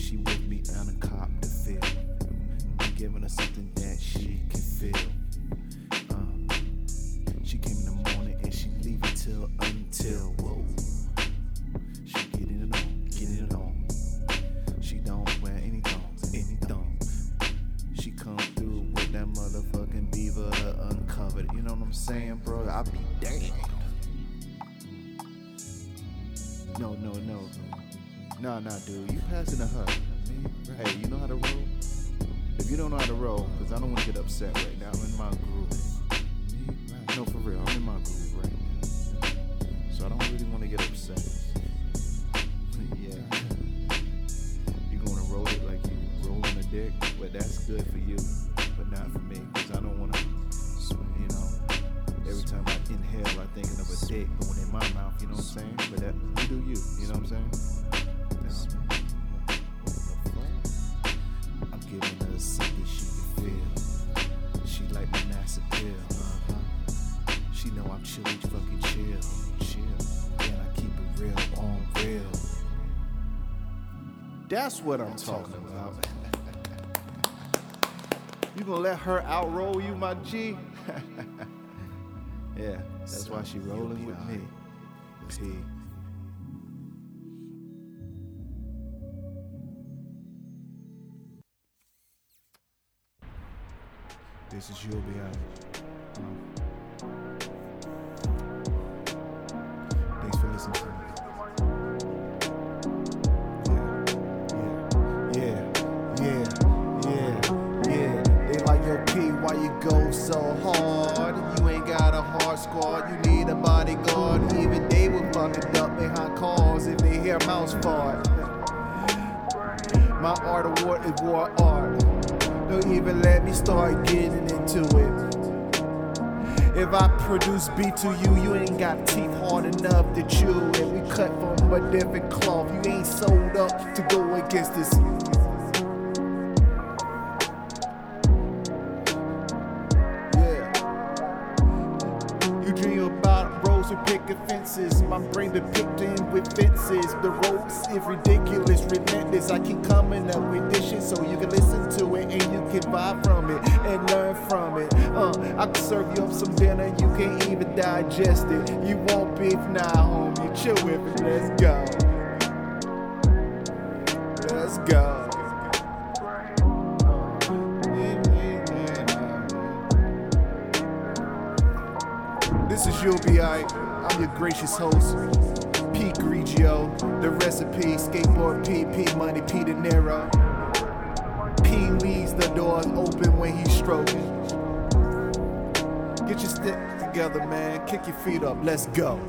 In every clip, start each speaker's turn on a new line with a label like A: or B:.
A: she with me on a cop to feel. I'm giving her something upset right now. I'm in my groove. No, for real. I'm in my groove right now. So I don't really want to get upset. yeah. You're going to roll it like you're rolling a dick, but that's good for you, That's what I'm talking about. You gonna let her outroll you, my G? yeah, that's why she rolling with me. P. This is You'll Be Out. Um, thanks for listening to me. Squad, you need a bodyguard. Even they would fuck it up behind cars if they hear mouse fart. My art award is war art. Don't even let me start getting into it. If I produce beat to you, you ain't got teeth hard enough to chew. And we cut from a different cloth. You ain't sold up to go against this. Brain depicting with fences. The ropes is ridiculous, relentless. I keep coming up with shit so you can listen to it and you can vibe from it and learn from it. Uh, I can serve you up some dinner, you can't even digest it. You want beef now, home. You chill with it. Let's go. Let's go. Is You'll Be Alright. I'm your gracious host, Pete Grigio. The recipe, skateboard P, P money, P De Niro. P leaves the doors open when he's stroking. Get your stick together, man. Kick your feet up. Let's go.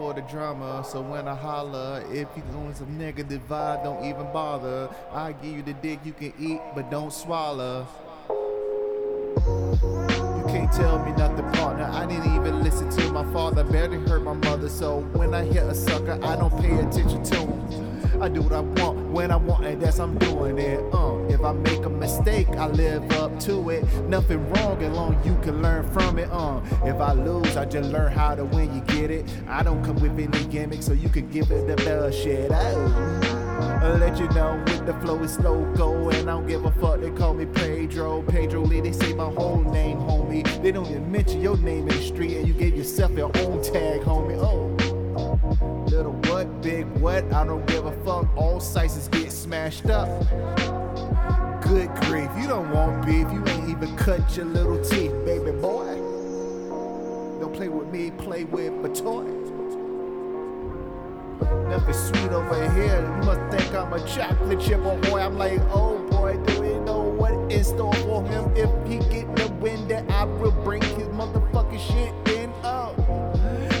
A: For the drama. So when I holler, if you doing some negative vibe, don't even bother. I give you the dick you can eat, but don't swallow. You can't tell me nothing, partner. I didn't even listen to my father, barely heard my mother. So when I hear a sucker, I don't pay attention to him. I do what I want when I want, and that's I'm doing it. Uh, if I make a mistake, I live up to it. Nothing wrong as long you can learn from it. Uh, if I lose, I just learn how to win. You get it? I don't come with any gimmicks, so you can give it the bullshit. Oh. I'll let you know with the flow is slow and I don't give a fuck. They call me Pedro, Pedro Lee. They say my whole name, homie. They don't even mention your name in the street, and you gave yourself your own tag, homie. Oh, what. I don't give a fuck. All sizes get smashed up. Good grief, you don't want beef. You ain't even cut your little teeth, baby boy. Don't play with me, play with my toy. Nothing sweet over here. You must think I'm a chocolate chip, oh boy. I'm like, oh boy, do we know what in store for him? If he get the wind that I will bring his motherfucking shit.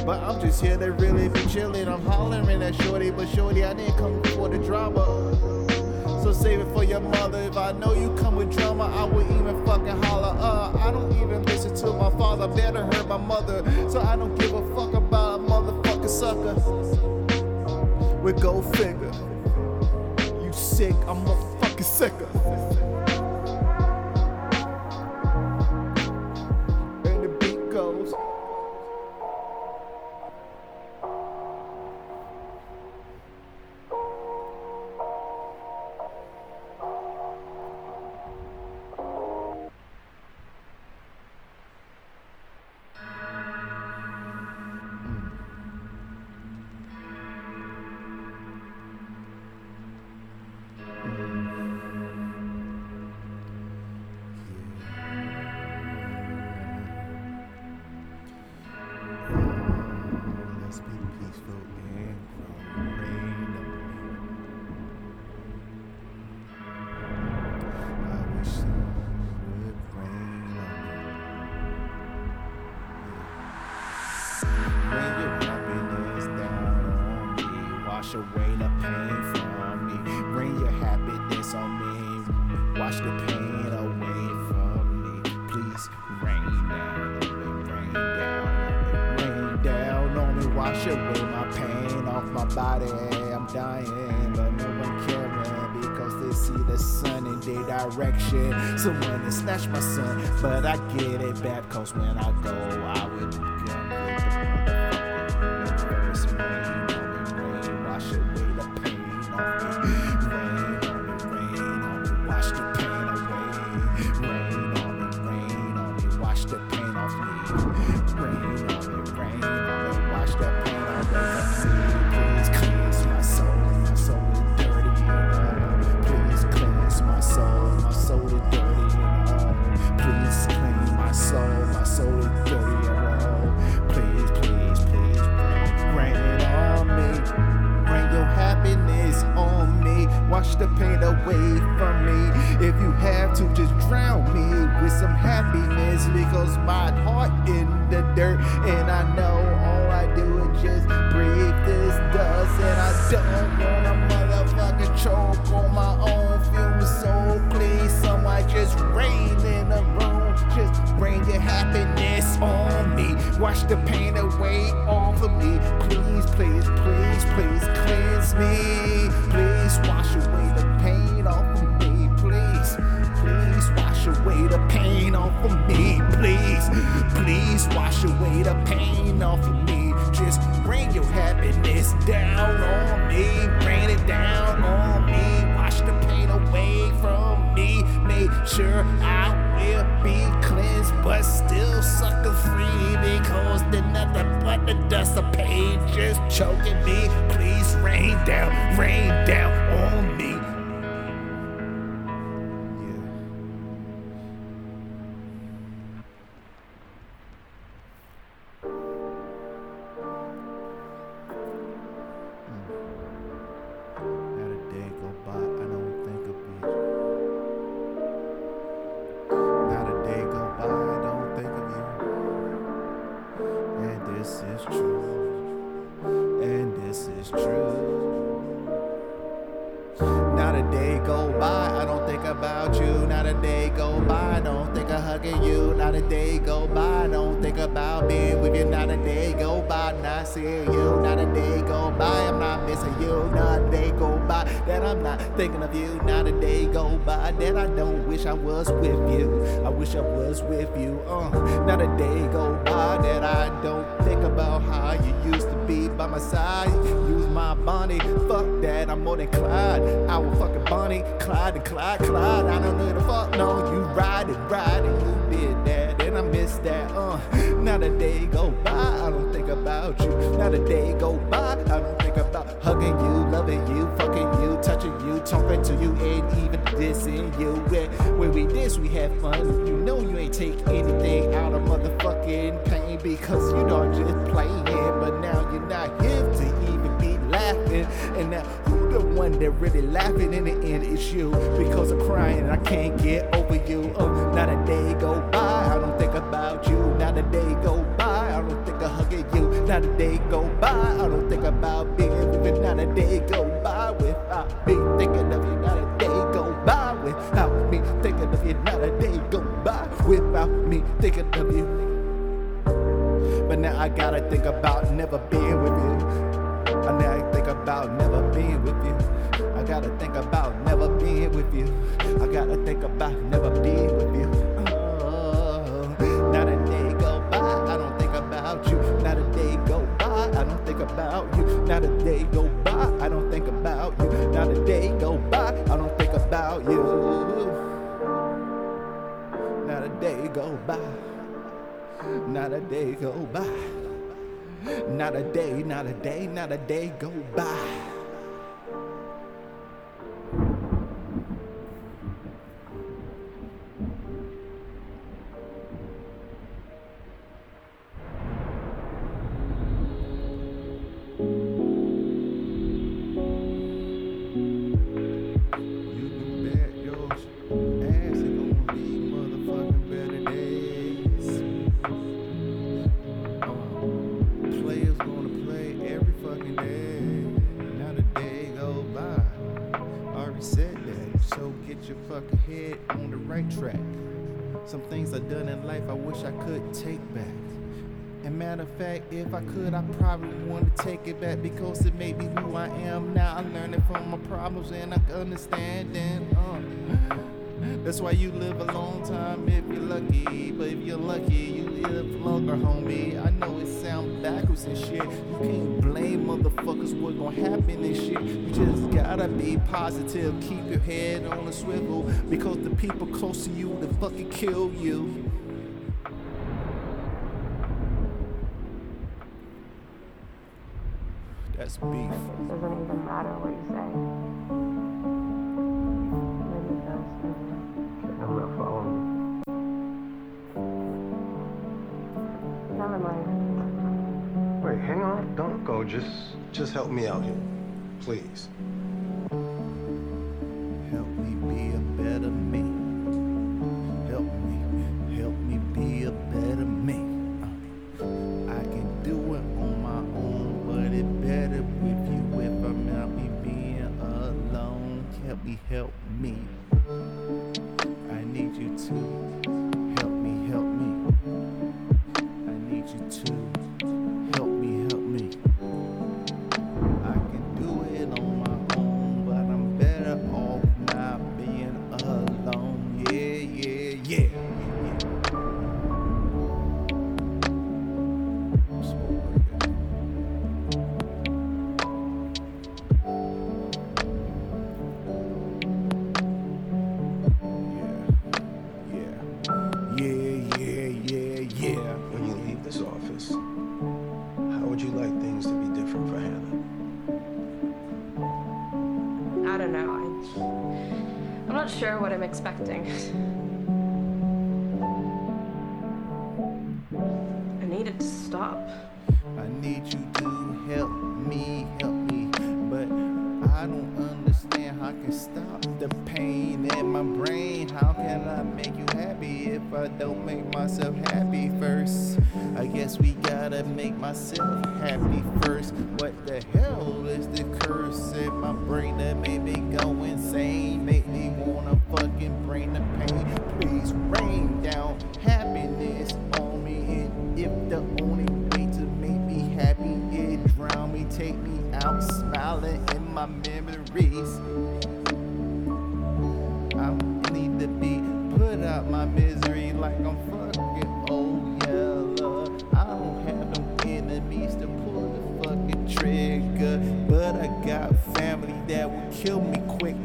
A: But I'm just here to really be chillin'. I'm hollering at Shorty, but Shorty, I didn't come for the drama. So save it for your mother. If I know you come with drama, I would even fucking holler. Uh, I don't even listen to my father. Better hurt my mother. So I don't give a fuck about a motherfucking sucker. We go figure. You sick, I'm motherfucking sicker. Direction. Someone to snatch my son, but I get it back. Cause when I go, dirt. And I know all I do is just breathe this dust. And I don't want a motherfucking choke on my own fumes. So please, someone just rain in the room. Just bring your happiness on me. Wash the pain away off of me. Please, please, please, please cleanse me. Please wash away the pain off of me. Please, please wash away the pain off of me. Please, wash away the pain off of me. Just bring your happiness down on me. Rain it down on me. Wash the pain away from me. Make sure I will be cleansed, but still sucker free because there's nothing but the dust of pain just choking me. Please rain down, rain down on me. You. Not a day go by, don't think about being with you. Not a day go by, not seeing you. Not a day by. I'm not missing you, not a day go by. That I'm not thinking of you, not a day go by. That I don't wish I was with you. I wish I was with you. Uh, not a day go by that I don't think about how you used to be by my side. Use my Bonnie, fuck that, I'm more than Clyde. I will fucking Bonnie, Clyde and Clyde, Clyde. I don't know the fuck, no, you ride it, ride it, you did that, and I miss that. Uh, not a day go by, I don't about you. Not a day go by, I don't think about hugging you, loving you, fucking you, touching you, talking to you, and even dissing you. When we diss, we have fun. You know you ain't take anything out of motherfucking pain because you don't just playing. But now you're not here to even be laughing, and now who the one that really laughing in the end is you because I'm crying I can't get over you. Uh, not a day go by, I don't think about you. Not a day go by, I don't think you. Not a day go by, I don't think about being you. Not a day go by without me thinking of you. Not a day go by without me thinking of you. Not a day go by without me thinking of you. But now I gotta think about never being with you. I now I think about never being with you. I gotta think about never being with you. I gotta think about never Not a day go by. Not a day, not a day, not a day go by. Things I've done in life I wish I could take back. And matter of fact, if I could, I probably want to take it back because it made me who I am now. I'm learning from my problems and I understand them. Uh, that's why you live a long time if you're lucky. But if you're lucky, you live longer, homie. I know it sounds backwards and shit. You can't blame motherfuckers what gonna happen and shit. You just gotta be positive. Keep your head on a swivel because the people close to you will fucking kill you. That's beef.
B: It doesn't even matter what you say.
C: Just just help me out here. Please.
A: Help me be a better me. Help me, help me be a better me. I can do it on my own, but it better with you if I'm not me being alone. Help me, help me. I need you to
B: don't know. I'm not sure what I'm expecting. I need it to stop.
A: I need you to help me, help me. But I don't understand how I can stop the pain in my brain. How can I make you happy if I don't make myself happy first? I guess we gotta make myself happy first. What the hell take me out my memories. I need to be put out my misery like I'm fucking old yellow. I don't have no enemies to pull the fucking trigger, but I got family that will kill me quick.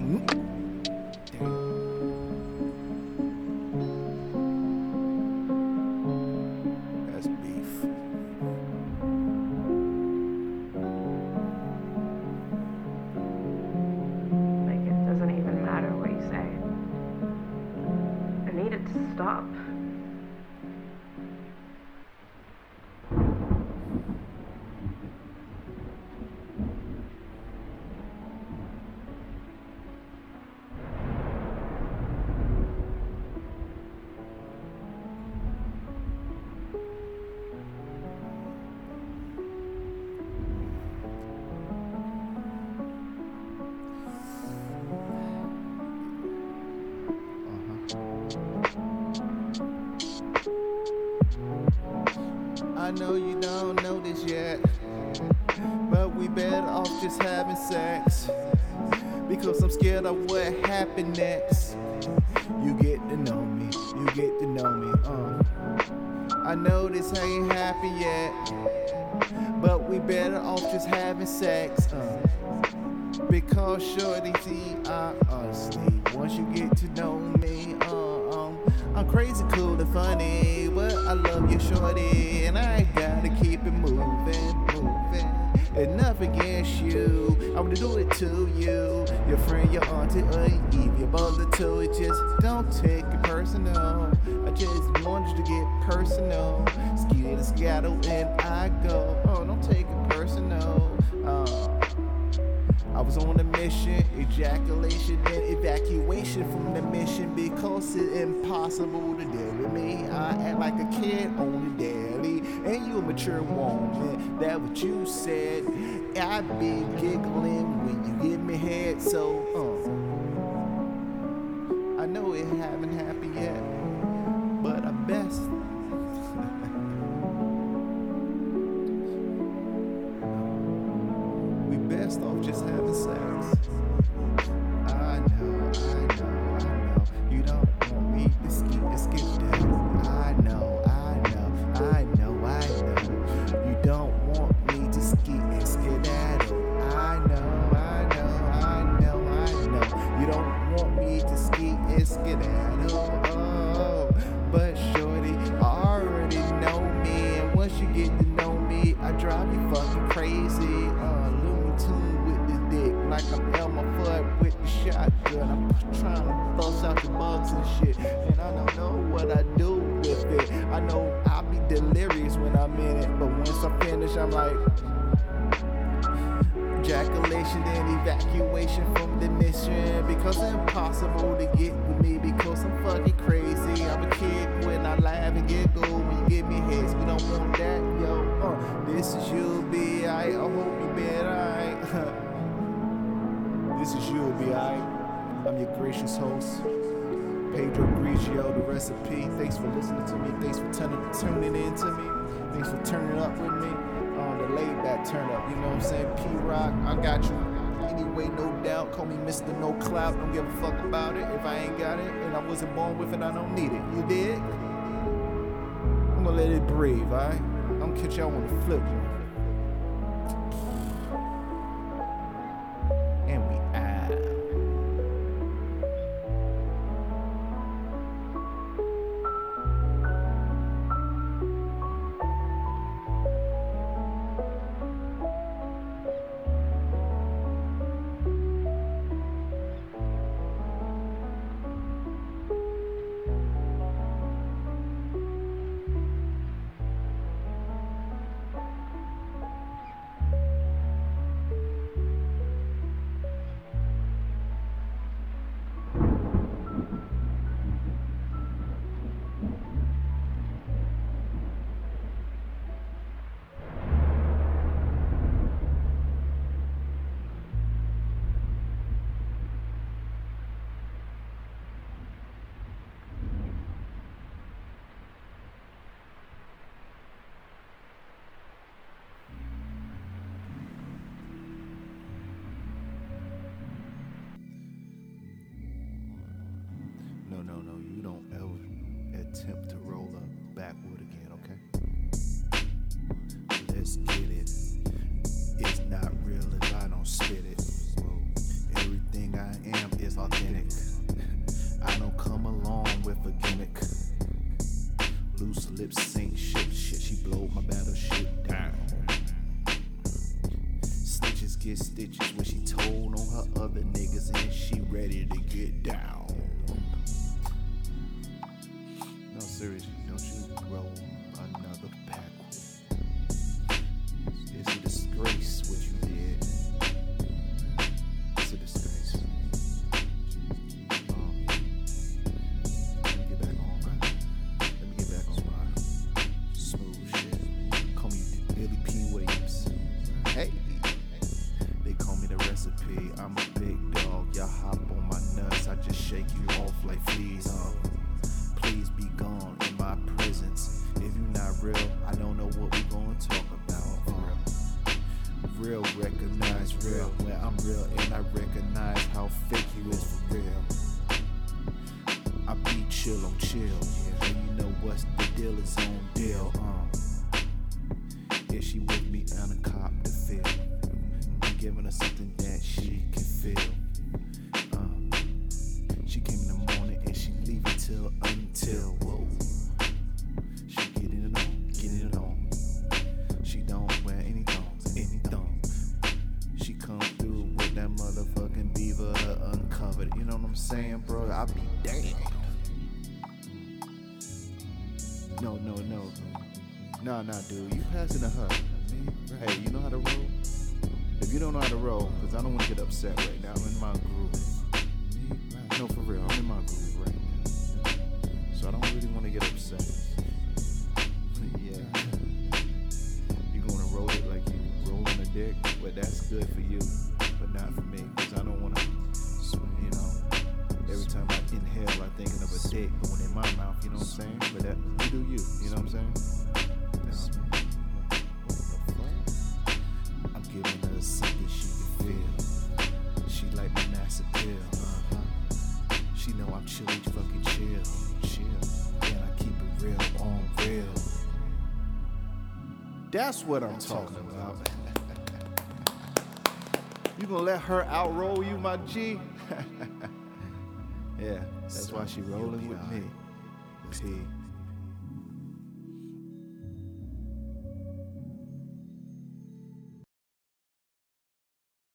A: Know you don't know this yet, but we better off just having sex. Because I'm scared of what happened next. You get to know me, you get to know me, uh. I know this ain't happy yet, but we better off just having sex, uh. Because shorty, see, I honestly, once you get to know me, uh, I'm crazy, cool, and funny, but I love you, shorty, and I gotta keep it moving, moving. Enough against you, I wanna do it to you, your friend, your auntie, or even your brother too. It just don't take it personal. I just want you to get personal. Ski to scatter and I go. Oh, don't take it personal. I was on a mission, ejaculation and evacuation from the mission because it's impossible to deal with me. I act like a kid on the daily, and you a mature woman. That what you said. I be giggling when you give me head, so uh, I know it haven't happened yet, drive you fucking crazy. Uh, Looney Tune with the dick, like I'm Elmer Fudd with the shotgun. I'm trying to out the bugs and shit, and I don't know what I do with it. I know I'll be delirious when I'm in it, but once I finish, I'm like. Ejaculation and evacuation from the mission because it's impossible to get with me because I'm fucking crazy. I'm a kid when I laugh and giggle when you give me hits. We don't want that, yo. This is you, be I. I hope you been alright. this is you, be I. I'm your gracious host, Pedro Grigio, the recipe. Thanks for listening to me. Thanks for turning tuning in to me. Thanks for turning up with me on the laid back turn up. You know what I'm saying? P Rock, I got you. Anyway, no doubt. Call me Mr. No Clout. Don't give a fuck about it. If I ain't got it and I wasn't born with it, I don't need it. You did? I'm gonna let it breathe, alright? Catch y'all on the flip don't ever attempt to roll up backward again. Nah, dude. You passing to her. Hey, you know how to roll? If you don't know how to roll, because I don't want to get upset right now. I'm in my groove. No, for real. I'm in my groove right now. So I don't really want to get upset. yeah. You're gonna roll it like you're rolling a dick, but that's good for you, but not for me, because I don't want to, you know, every time I inhale, I'm thinking of a dick going in my mouth, you know what I'm saying? But that, you do you, you know what I'm saying? I'm giving her something she can feel. She like my mass appeal, uh-huh. She know I'm chilly, fucking chill, chill. And I keep it real on real. That's what I'm talking about. You gonna let her outroll you, my G? yeah, that's why she rolling with me. P.